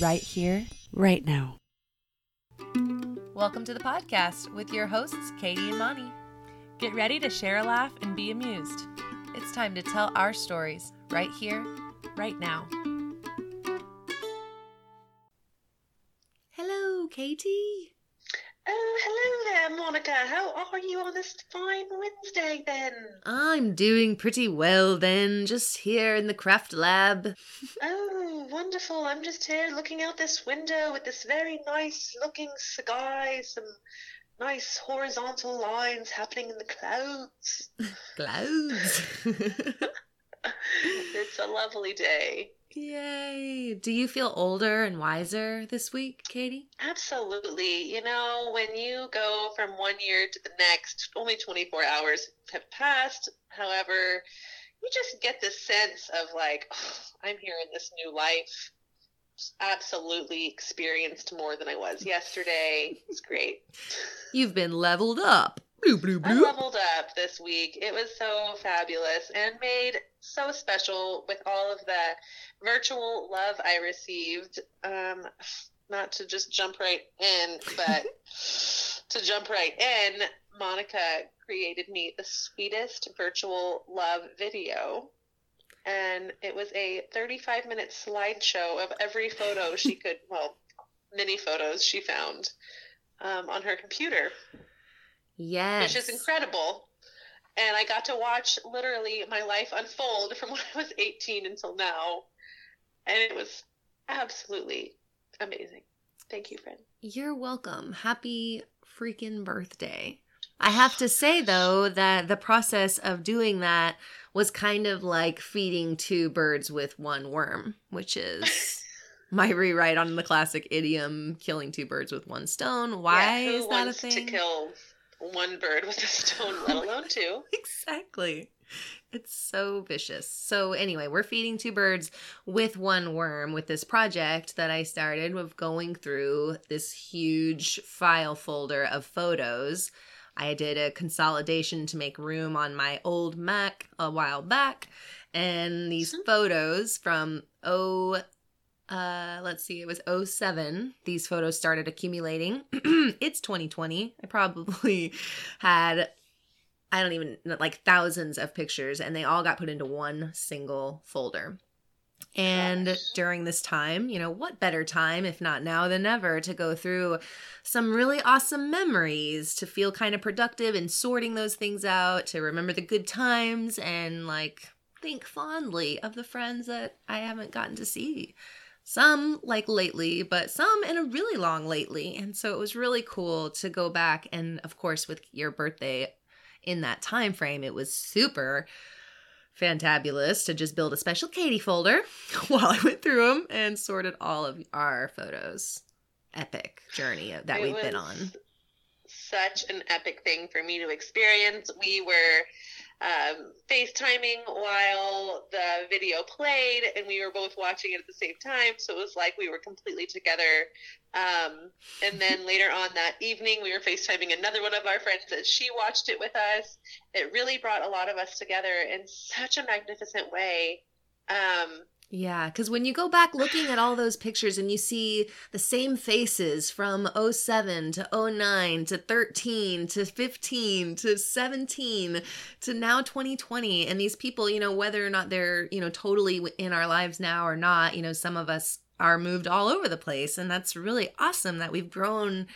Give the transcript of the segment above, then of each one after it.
right here, right now. Welcome to the podcast with your hosts, Katie and Monty. Get ready to share a laugh and be amused. It's time to tell our stories right here, right now. Hello, Katie. There, Monica. How are you on this fine Wednesday then? I'm doing pretty well then, just here in the craft lab. Oh, wonderful. I'm just here looking out this window with this very nice looking sky, some nice horizontal lines happening in the clouds. Clouds. it's a lovely day. Yay. Do you feel older and wiser this week, Katie? Absolutely. You know, when you go from one year to the next, only 24 hours have passed. However, you just get this sense of like, oh, I'm here in this new life. Absolutely experienced more than I was yesterday. It's great. You've been leveled up. Blue, blue, I leveled up this week. It was so fabulous and made so special with all of the virtual love I received. Um, not to just jump right in, but to jump right in, Monica created me the sweetest virtual love video. And it was a 35 minute slideshow of every photo she could, well, many photos she found um, on her computer Yes. which is incredible. And I got to watch literally my life unfold from when I was 18 until now. And it was absolutely amazing. Thank you, friend. You're welcome. Happy freaking birthday. I have to say, though, that the process of doing that was kind of like feeding two birds with one worm, which is my rewrite on the classic idiom killing two birds with one stone. Why Yeah, is that a thing? to kill one bird with a stone, let alone two? exactly. It's so vicious. So, anyway, we're feeding two birds with one worm with this project that I started of going through this huge file folder of photos. I did a consolidation to make room on my old Mac a while back, and these hmm. photos from oh uh let's see it was 07 these photos started accumulating. It's 2020 i probably had i don't even like thousands of pictures and they all got put into one single folder. And Gosh. during this time you know what better time if not now than ever to go through some really awesome memories to feel kind of productive in sorting those things out to remember the good times and like think fondly of the friends that i haven't gotten to see some like lately, but some in a really long lately. And so it was really cool to go back and of course with your birthday in that time frame, it was super fantabulous to just build a special Katie folder while I went through them and sorted all of our photos. Epic journey that It we've been on. Such an epic thing for me to experience. We were um, FaceTiming while the video played, and we were both watching it at the same time. So it was like we were completely together. Um, and then later on that evening, we were FaceTiming another one of our friends that she watched it with us. It really brought a lot of us together in such a magnificent way. Um, Yeah, because when you go back looking at all those pictures and you see the same faces from 07 to 09 to 13 to 15 to 17 to now 2020, and these people, you know, whether or not they're, you know, totally in our lives now or not, you know, some of us are moved all over the place. And that's really awesome that we've grown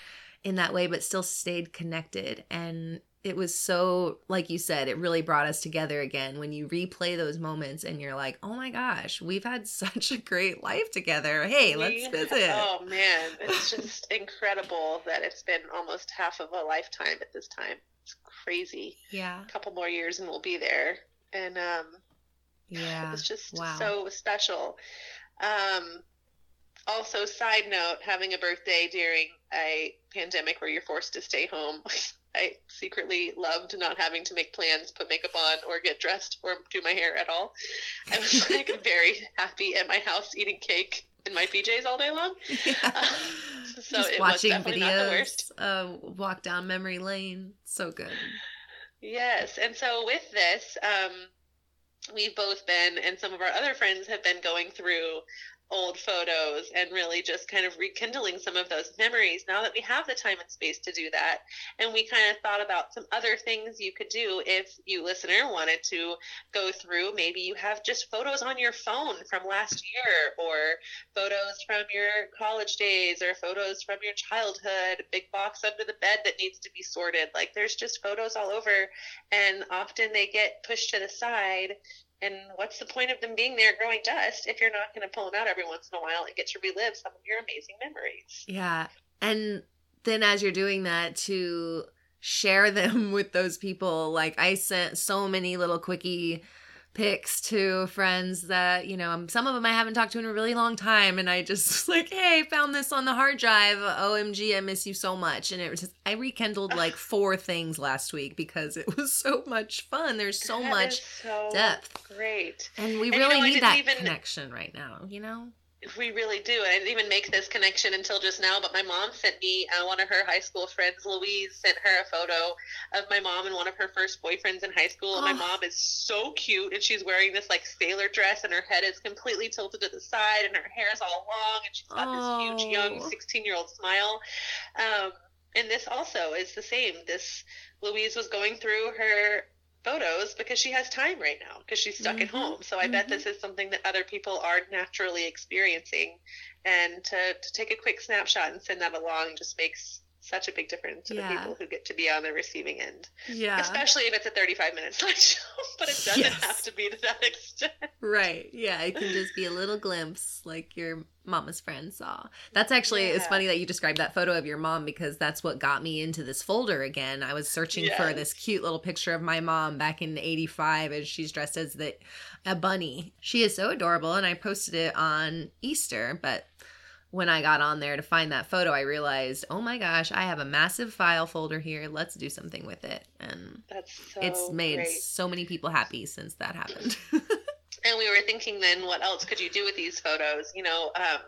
in that way, but still stayed connected. And it was so like you said it really brought us together again when you replay those moments and you're like oh my gosh we've had such a great life together hey let's visit Oh man, it's just incredible that it's been almost half of a lifetime at this time. It's crazy. yeah A couple more years and we'll be there. And um, yeah it's just wow. so special. Um, also, side note, having a birthday during a pandemic where you're forced to stay home. I secretly loved not having to make plans, put makeup on, or get dressed, or do my hair at all. I was like very happy at my house eating cake in my PJs all day long. Yeah. So just it was watching definitely not the worst. videos uh walk down memory lane so good Yes, and so with this, um, we've both been, and some of our other friends have been going through old photos and really just kind of rekindling some of those memories now that we have the time and space to do that. And we kind of thought about some other things you could do if you listener wanted to go through. Maybe you have just photos on your phone from last year or photos from your college days or photos from your childhood, big box under the bed that needs to be sorted. Like there's just photos all over and often they get pushed to the side and what's the point of them being there growing dust if you're not going to pull them out every once in a while and get to relive some of your amazing memories? Yeah. And then as you're doing that, to share them with those people, like I sent so many little quickie pics to friends that you know um, some of them i haven't talked to in a really long time and i just like hey found this on the hard drive. Omg i miss you so much. And it was just i rekindled like four things last week because it was so much fun. There's so That much so depth. Great. and we And, you really know, need that even- connection right now you know We really do. And I didn't even make this connection until just now, but my mom sent me, uh, one of her high school friends, Louise, sent her a photo of my mom and one of her first boyfriends in high school. And Oh. my mom is so cute, and she's wearing this like sailor dress, and her head is completely tilted to the side, and her hair is all long, and she's got this huge, young Oh. 16 year old smile. Um, and this also is the same. This Louise was going through her photos because she has time right now because she's stuck at Mhm, home. So I bet mhm. this is something that other people are naturally experiencing. And to, to take a quick snapshot and send that along just makes such a big difference to Yeah. the people who get to be on the receiving end. yeah Especially if it's a 35 minute slideshow, but it doesn't Yes. have to be to that extent. Right. Yeah, it can just be a little glimpse like your mama's friend saw. That's actually it's funny that you described that photo of your mom because that's what got me into this folder again. I was searching for this cute little picture of my mom back in 85 and she's dressed as the a bunny. She is so adorable and I posted it on Easter, but when I got on there to find that photo, I realized, "Oh my gosh, I have a massive file folder here. Let's do something with it." And That's so it's made great. so many people happy since that happened. And we were thinking then, what else could you do with these photos? You know, um,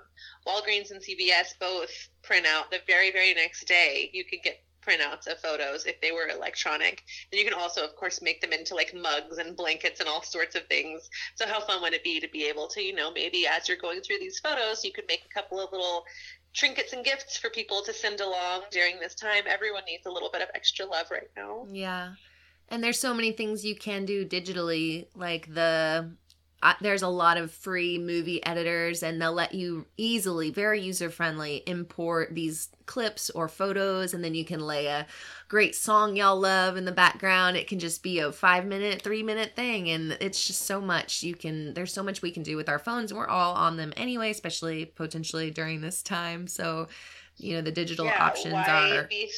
Walgreens and CVS both print out the very, very next day. You could get printouts of photos if they were electronic. And you can also, of course, make them into like mugs and blankets and all sorts of things. So, how fun would it be to be able to, you know, maybe as you're going through these photos, you could make a couple of little trinkets and gifts for people to send along during this time. Everyone needs a little bit of extra love right now. Yeah. And there's so many things you can do digitally, like the I there's a lot of free movie editors and they'll let you easily, very user friendly, import these clips or photos and then you can lay a great song y'all love in the background. It can just be a 5 minute, 3 minute thing and it's just so much you can there's so much we can do with our phones we're all on them anyway, especially potentially during this time. So, you know, the digital options why are be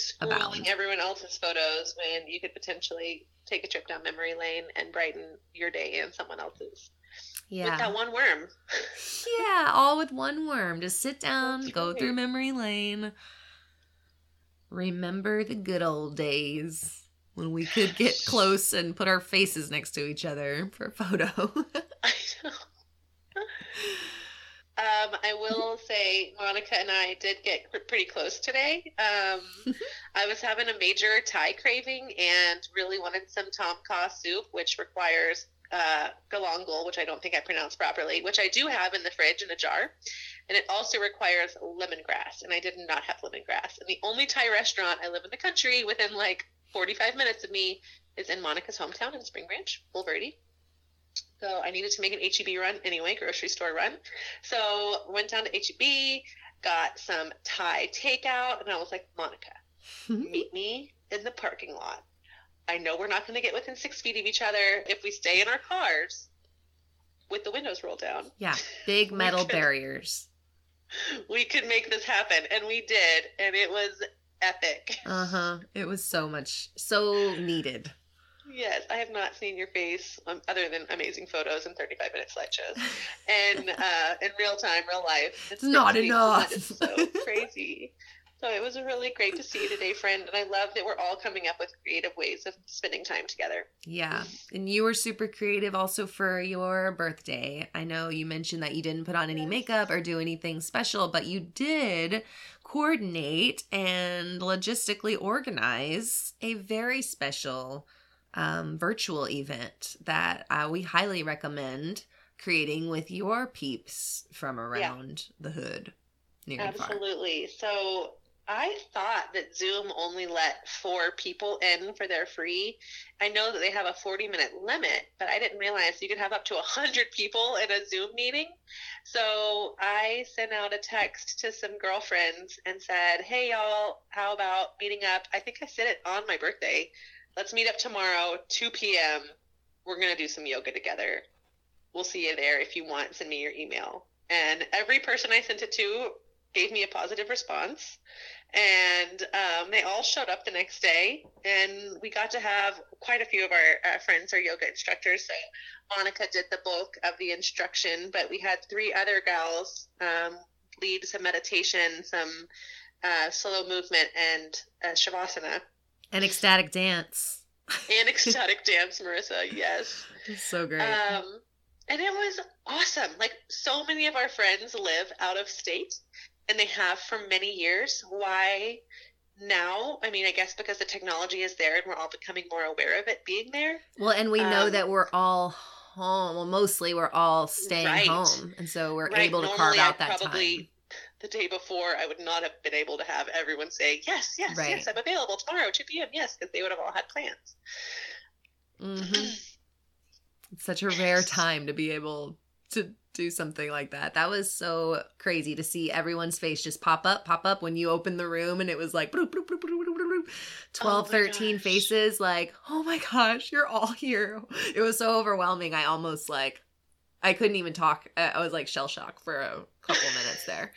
everyone else's photos when you could potentially take a trip down memory lane and brighten your day and someone else's with yeah. that one worm. Yeah, all with one worm. Just sit down, go through memory lane. Remember the good old days when we could get close and put our faces next to each other for a photo. I know. Um, I will say Monica and I did get pretty close today. Um, I was having a major Thai craving and really wanted some tom kha soup, which requires uh, galangal, which I don't think I pronounced properly, which I do have in the fridge in a jar. And it also requires lemongrass, and I did not have lemongrass. And the only Thai restaurant I live in the country within like 45 minutes of me is in Monica's hometown in Spring Branch, Bulverde. So I needed to make an HEB run anyway, grocery store run. So went down to HEB, got some Thai takeout, and I was like, Monica, meet me in the parking lot. I know we're not going to get within six feet of each other if we stay in our cars with the windows rolled down. yeah, big metal could- barriers. We could make this happen, and we did, and it was epic. Uh huh. It was so much, so needed. Yes, I have not seen your face um, other than amazing photos and 35 minute slideshows. And uh, in real time, real life, It's not enough. It's so crazy. So it was really great to see you today, friend. And I love that we're all coming up with creative ways of spending time together. Yeah. And you were super creative also for your birthday. I know you mentioned that you didn't put on any makeup or do anything special, but you did coordinate and logistically organize a very special um, virtual event that uh, we highly recommend creating with your peeps from around the hood. Near and far. Absolutely. So I thought that Zoom only let four people in for their free. I know that they have a 40 minute limit, but I didn't realize you could have up to 100 people in a Zoom meeting. So I sent out a text to some girlfriends and said, Hey, y'all, how about meeting up? I think I said it on my birthday. Let's meet up tomorrow, 2 p.m. We're going to do some yoga together. We'll see you there. If you want, send me your email. And every person I sent it to gave me a positive response. And um, they all showed up the next day. And we got to have quite a few of our uh, friends are yoga instructors. So monica did the bulk of the instruction but we had three other gals um, lead some meditation some uh, slow movement and uh, shavasana. And ecstatic dance. And ecstatic dance marissa yes. So great. Um, and it was awesome. Like so many of our friends live out of state and they have for many years. Why now? I mean, I guess because the technology is there and we're all becoming more aware of it being there. Well, and we know um, that we're all home. Well, mostly we're all staying right. home, and so we're right. able to Normally, carve out I'd that probably, time. The day before, I would not have been able to have everyone say yes, yes, right. yes, I'm available tomorrow, 2 p.m. Yes, because they would have all had plans. Mm-hmm. it's such a rare time to be able to do something like that. That was so crazy to see everyone's face just pop up, pop up when you opened the room and it was like 12, oh 13 gosh. faces like, "Oh my gosh, you're all here." It was so overwhelming. I almost like I couldn't even talk. I was like shell shock for a couple minutes there.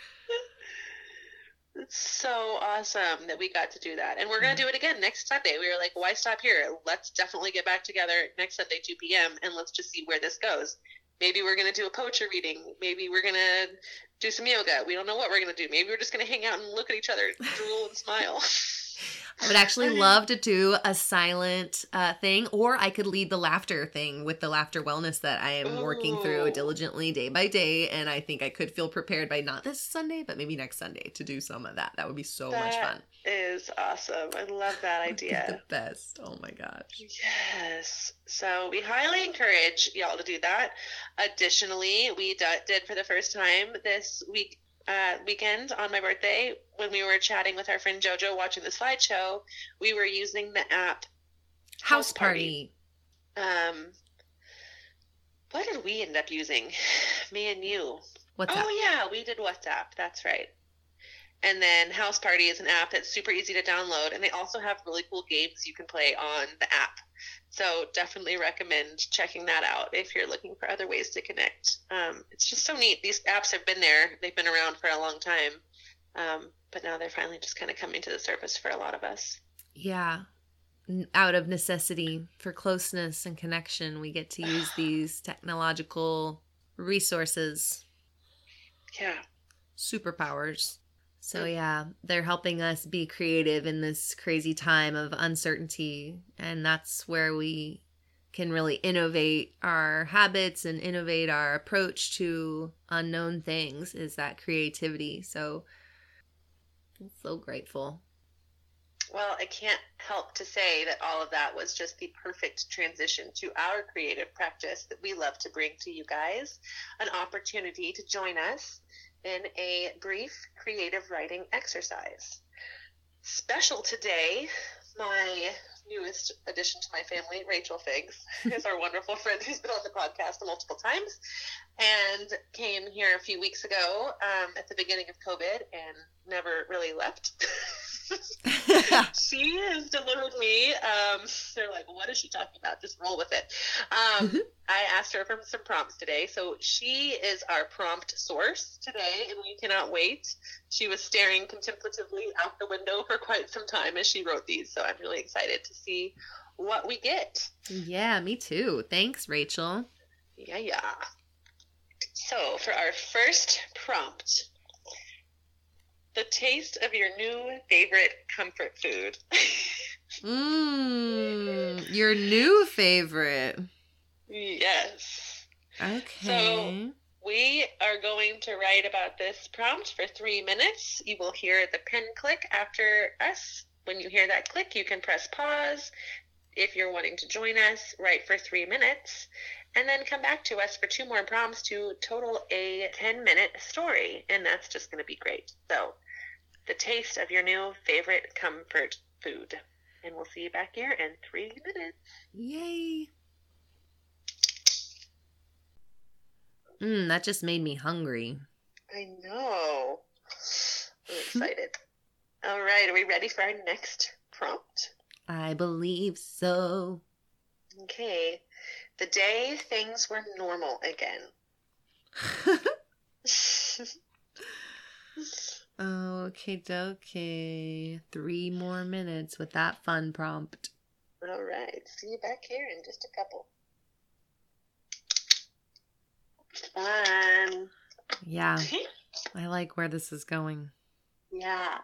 It's so awesome that we got to do that. And we're going to mm-hmm. do it again next Sunday. We were like, why stop here? Let's definitely get back together next Sunday, 2 p.m., and let's just see where this goes. Maybe we're going to do a poetry reading. Maybe we're going to do some yoga. We don't know what we're going to do. Maybe we're just going to hang out and look at each other, drool and smile. I would actually love to do a silent uh, thing, or I could lead the laughter thing with the laughter wellness that I am Ooh. working through diligently day by day. And I think I could feel prepared by not this Sunday, but maybe next Sunday to do some of that. That would be so that much fun. Is awesome. I love that idea. the best. Oh my gosh. Yes. So we highly encourage y'all to do that. Additionally, we d- did for the first time this week uh, weekend on my birthday when we were chatting with our friend Jojo watching the slideshow, we were using the app House, House Party. Party. Um, what did we end up using? Me and you. WhatsApp. Oh yeah, we did WhatsApp. That's right. And then House Party is an app that's super easy to download, and they also have really cool games you can play on the app. So definitely recommend checking that out if you're looking for other ways to connect. Um, it's just so neat. These apps have been there; they've been around for a long time, um, but now they're finally just kind of coming to the surface for a lot of us. Yeah, out of necessity for closeness and connection, we get to use these technological resources. Yeah, superpowers. So yeah, they're helping us be creative in this crazy time of uncertainty and that's where we can really innovate our habits and innovate our approach to unknown things is that creativity. So I'm so grateful. Well, I can't help to say that all of that was just the perfect transition to our creative practice that we love to bring to you guys. An opportunity to join us in a brief creative writing exercise. Special today, my newest addition to my family, Rachel Figs, is our wonderful friend who's been on the podcast multiple times and came here a few weeks ago um, at the beginning of COVID and never really left. she has delivered me. Um, they're like, what is she talking about? Just roll with it. Um, I asked her for some prompts today. So she is our prompt source today, and we cannot wait. She was staring contemplatively out the window for quite some time as she wrote these. So I'm really excited to see what we get. Yeah, me too. Thanks, Rachel. Yeah, yeah. So for our first prompt, the taste of your new favorite comfort food. Mmm, your new favorite. Yes. Okay. So we are going to write about this prompt for three minutes. You will hear the pen click after us. When you hear that click, you can press pause, if you're wanting to join us, write for three minutes and then come back to us for two more prompts to total a 10 minute story. And that's just going to be great. So, the taste of your new favorite comfort food. And we'll see you back here in three minutes. Yay. Mmm, that just made me hungry. I know. I'm excited. All right, are we ready for our next prompt? I believe so. Okay. The day things were normal again. okay, okay. Three more minutes with that fun prompt. All right. See you back here in just a couple. Fun. Yeah, I like where this is going. Yeah.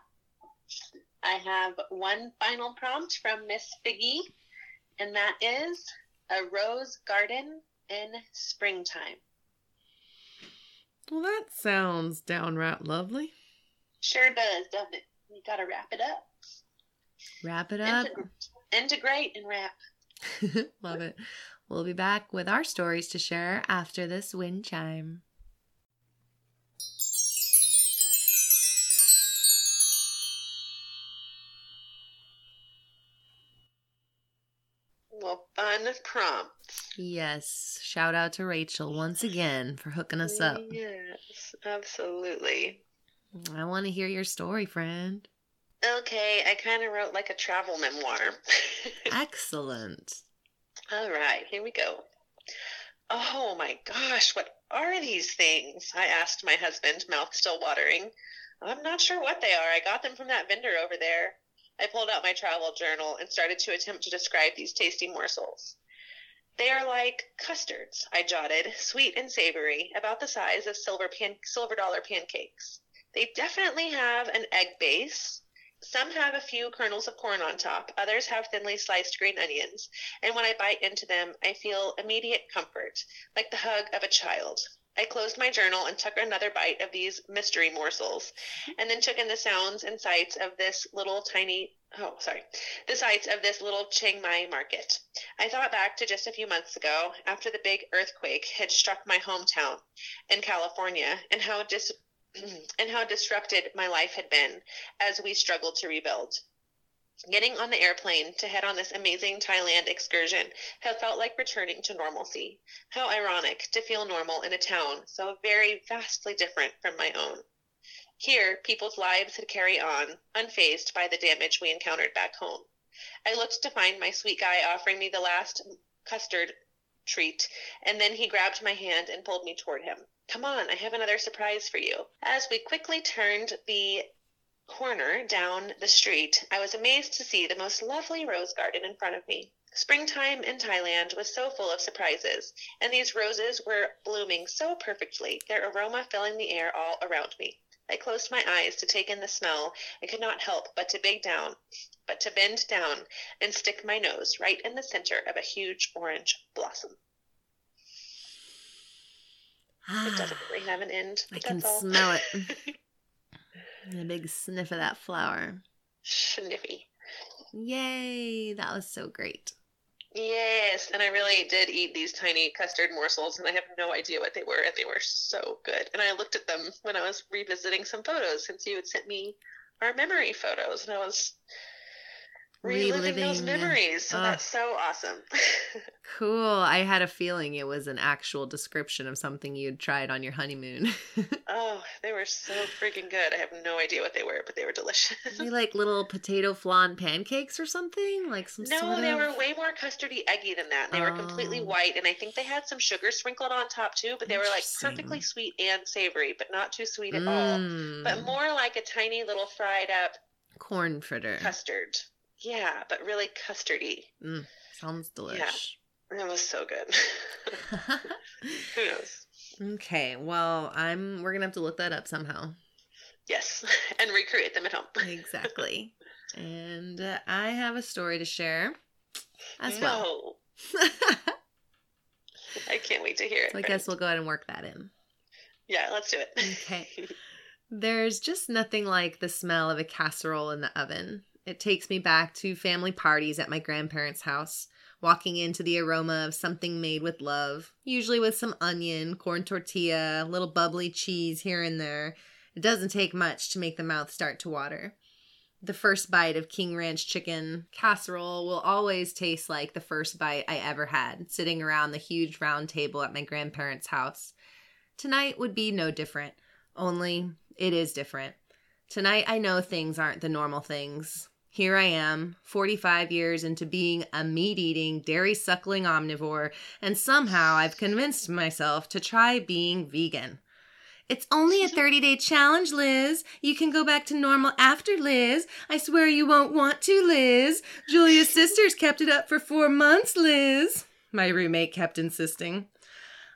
I have one final prompt from Miss Figgy, and that is a rose garden in springtime. Well, that sounds downright lovely. Sure does, doesn't it? You gotta wrap it up. Wrap it up. Integrate and wrap. Love it. We'll be back with our stories to share after this wind chime. Fun prompts. Yes. Shout out to Rachel once again for hooking us up. Yes, absolutely. I want to hear your story, friend. Okay, I kind of wrote like a travel memoir. Excellent. All right, here we go. Oh my gosh, what are these things? I asked my husband, mouth still watering. I'm not sure what they are. I got them from that vendor over there. I pulled out my travel journal and started to attempt to describe these tasty morsels. They are like custards, I jotted, sweet and savory, about the size of silver pan- silver dollar pancakes. They definitely have an egg base. Some have a few kernels of corn on top, others have thinly sliced green onions, and when I bite into them, I feel immediate comfort, like the hug of a child. I closed my journal and took another bite of these mystery morsels, and then took in the sounds and sights of this little tiny, oh, sorry, the sights of this little Chiang Mai market. I thought back to just a few months ago, after the big earthquake had struck my hometown in California, and how dis- and how disrupted my life had been as we struggled to rebuild. Getting on the airplane to head on this amazing Thailand excursion had felt like returning to normalcy. How ironic to feel normal in a town so very vastly different from my own. Here, people's lives had carried on, unfazed by the damage we encountered back home. I looked to find my sweet guy offering me the last custard treat, and then he grabbed my hand and pulled me toward him. Come on, I have another surprise for you. As we quickly turned the corner down the street, I was amazed to see the most lovely rose garden in front of me. Springtime in Thailand was so full of surprises, and these roses were blooming so perfectly, their aroma filling the air all around me. I closed my eyes to take in the smell and could not help but to bend down, but to bend down and stick my nose right in the center of a huge orange blossom. Ah, It doesn't really have an end. I can all. smell it. And a big sniff of that flower. Sniffy. Yay! That was so great. Yes, and I really did eat these tiny custard morsels, and I have no idea what they were, and they were so good. And I looked at them when I was revisiting some photos, since you had sent me our memory photos, and I was reliving, those memories. So Ugh. that's so awesome. Cool. I had a feeling it was an actual description of something you'd tried on your honeymoon. oh, they were so freaking good. I have no idea what they were, but they were delicious. they like little potato flan pancakes or something? Like some No, sort they of... were way more custardy eggy than that. They were completely Oh. white, and I think they had some sugar sprinkled on top too. But they were like perfectly sweet and savory, but not too sweet at all. Mm. But more like a tiny little fried up corn fritter. custard. Yeah, but really custardy. Mm, sounds delish. It was so good. Who knows? okay, well, I'm we're gonna have to look that up somehow. Yes, and recreate them at home. Exactly. and uh, I have a story to share as well. I can't wait to hear it. so I guess we'll go ahead and work that in. Yeah, let's do it. Okay. There's just nothing like the smell of a casserole in the oven. It takes me back to family parties at my grandparents' house, walking into the aroma of something made with love, usually with some onion, corn tortilla, a little bubbly cheese here and there. It doesn't take much to make the mouth start to water. The first bite of King Ranch chicken casserole will always taste like the first bite I ever had, sitting around the huge round table at my grandparents' house. Tonight would be no different, only it is different. Tonight I know things aren't the normal things. Here I am, 45 years into being a meat eating, dairy suckling omnivore, and somehow I've convinced myself to try being vegan. It's only a 30 day challenge, Liz. You can go back to normal after, Liz. I swear you won't want to, Liz. Julia's sisters kept it up for four months, Liz. My roommate kept insisting.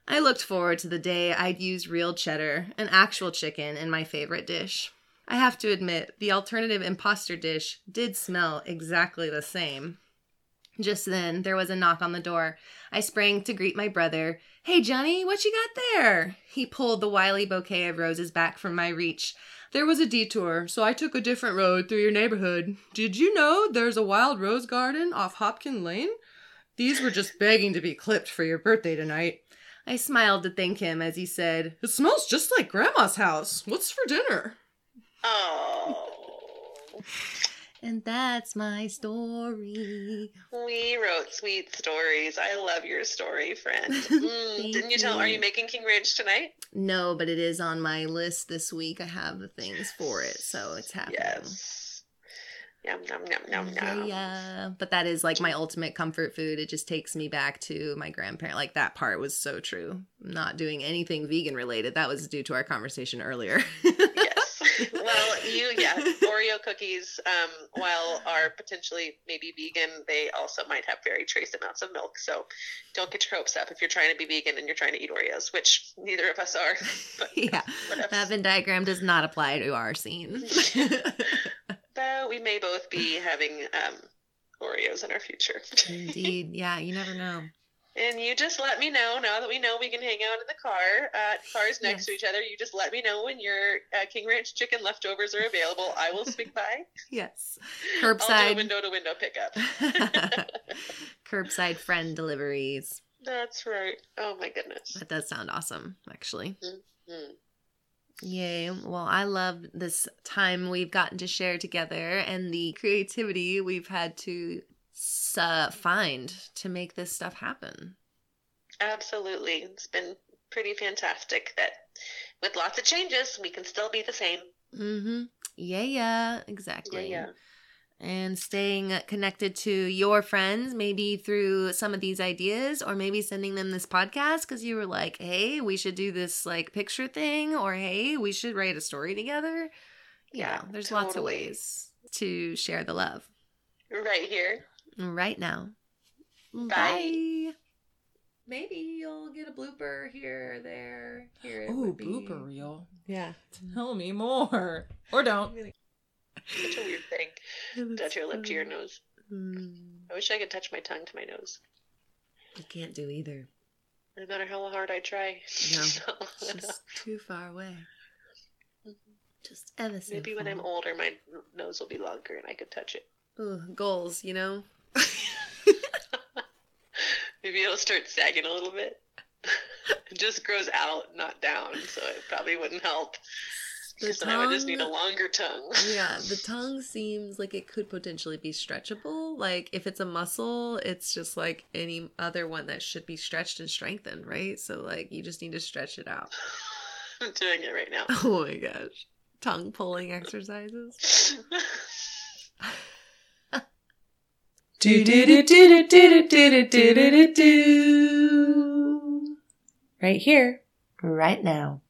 I looked forward to the day I'd use real cheddar, an actual chicken, in my favorite dish. I have to admit, the alternative imposter dish did smell exactly the same. Just then, there was a knock on the door. I sprang to greet my brother. Hey, Johnny, what you got there? He pulled the wily bouquet of roses back from my reach. There was a detour, so I took a different road through your neighborhood. Did you know there's a wild rose garden off Hopkin Lane? These were just begging to be clipped for your birthday tonight. I smiled to thank him as he said, It smells just like Grandma's house. What's for dinner? Oh. And that's my story. We wrote sweet stories. I love your story, friend. Mm, didn't you tell? Are you. making King Ranch tonight? No, but it is on my list this week. I have the things for it, so it's happening. Yes. Yum yum yum yum Yeah, yum. yeah. But that is like my ultimate comfort food. It just takes me back to my grandparent. Like that part was so true. Not doing anything vegan related. That was due to our conversation earlier. yes. Well, you yeah. Oreo cookies, um, while are potentially maybe vegan, they also might have very trace amounts of milk. So don't get your hopes up if you're trying to be vegan and you're trying to eat Oreos, which neither of us are. But yeah. whatever. That Venn diagram does not apply to our scene. Though we may both be having um, Oreos in our future. Indeed. Yeah, you never know. And you just let me know now that we know we can hang out in the car, uh, cars next Yes. to each other. You just let me know when your uh, King Ranch chicken leftovers are available. I will speak by. Yes. Curbside. window to window pickup. Curbside friend deliveries. That's right. Oh my goodness. That does sound awesome, actually. Mm. Yay. Well, I love this time we've gotten to share together and the creativity we've had to uh, find to make this stuff happen. Absolutely. It's been pretty fantastic that with lots of changes, we can still be the same. Mm-hmm. Yeah, yeah, exactly. Yeah, yeah. And staying connected to your friends, maybe through some of these ideas, or maybe sending them this podcast because you were like, hey, we should do this like picture thing, or hey, we should write a story together. Yeah, Yeah, there's lots of ways to share the love Right here. Right now. Bye. Maybe you'll get a blooper here or there. Here it Oh, be. blooper reel. Yeah. Tell me more. Or don't. Such a weird thing. Touch your lip to your nose. Mm, I wish I could touch my tongue to my nose. I can't do either. No matter how hard I try. No, No, It's just too far away. Mhm. Just ever so Maybe when. I'm older, my nose will be longer and I could touch it. Ooh, goals, you know? Maybe it'll start sagging a little bit. it just grows out, not down, so it probably wouldn't help. The Because then I would just need a longer tongue. yeah, the tongue seems like it could potentially be stretchable. Like if it's a muscle, it's just like any other one that should be stretched and strengthened, right? So like you just need to stretch it out. I'm doing it right now. Oh my gosh. Tongue pulling exercises. Do do do do do do do do do do do. Right here. Right now.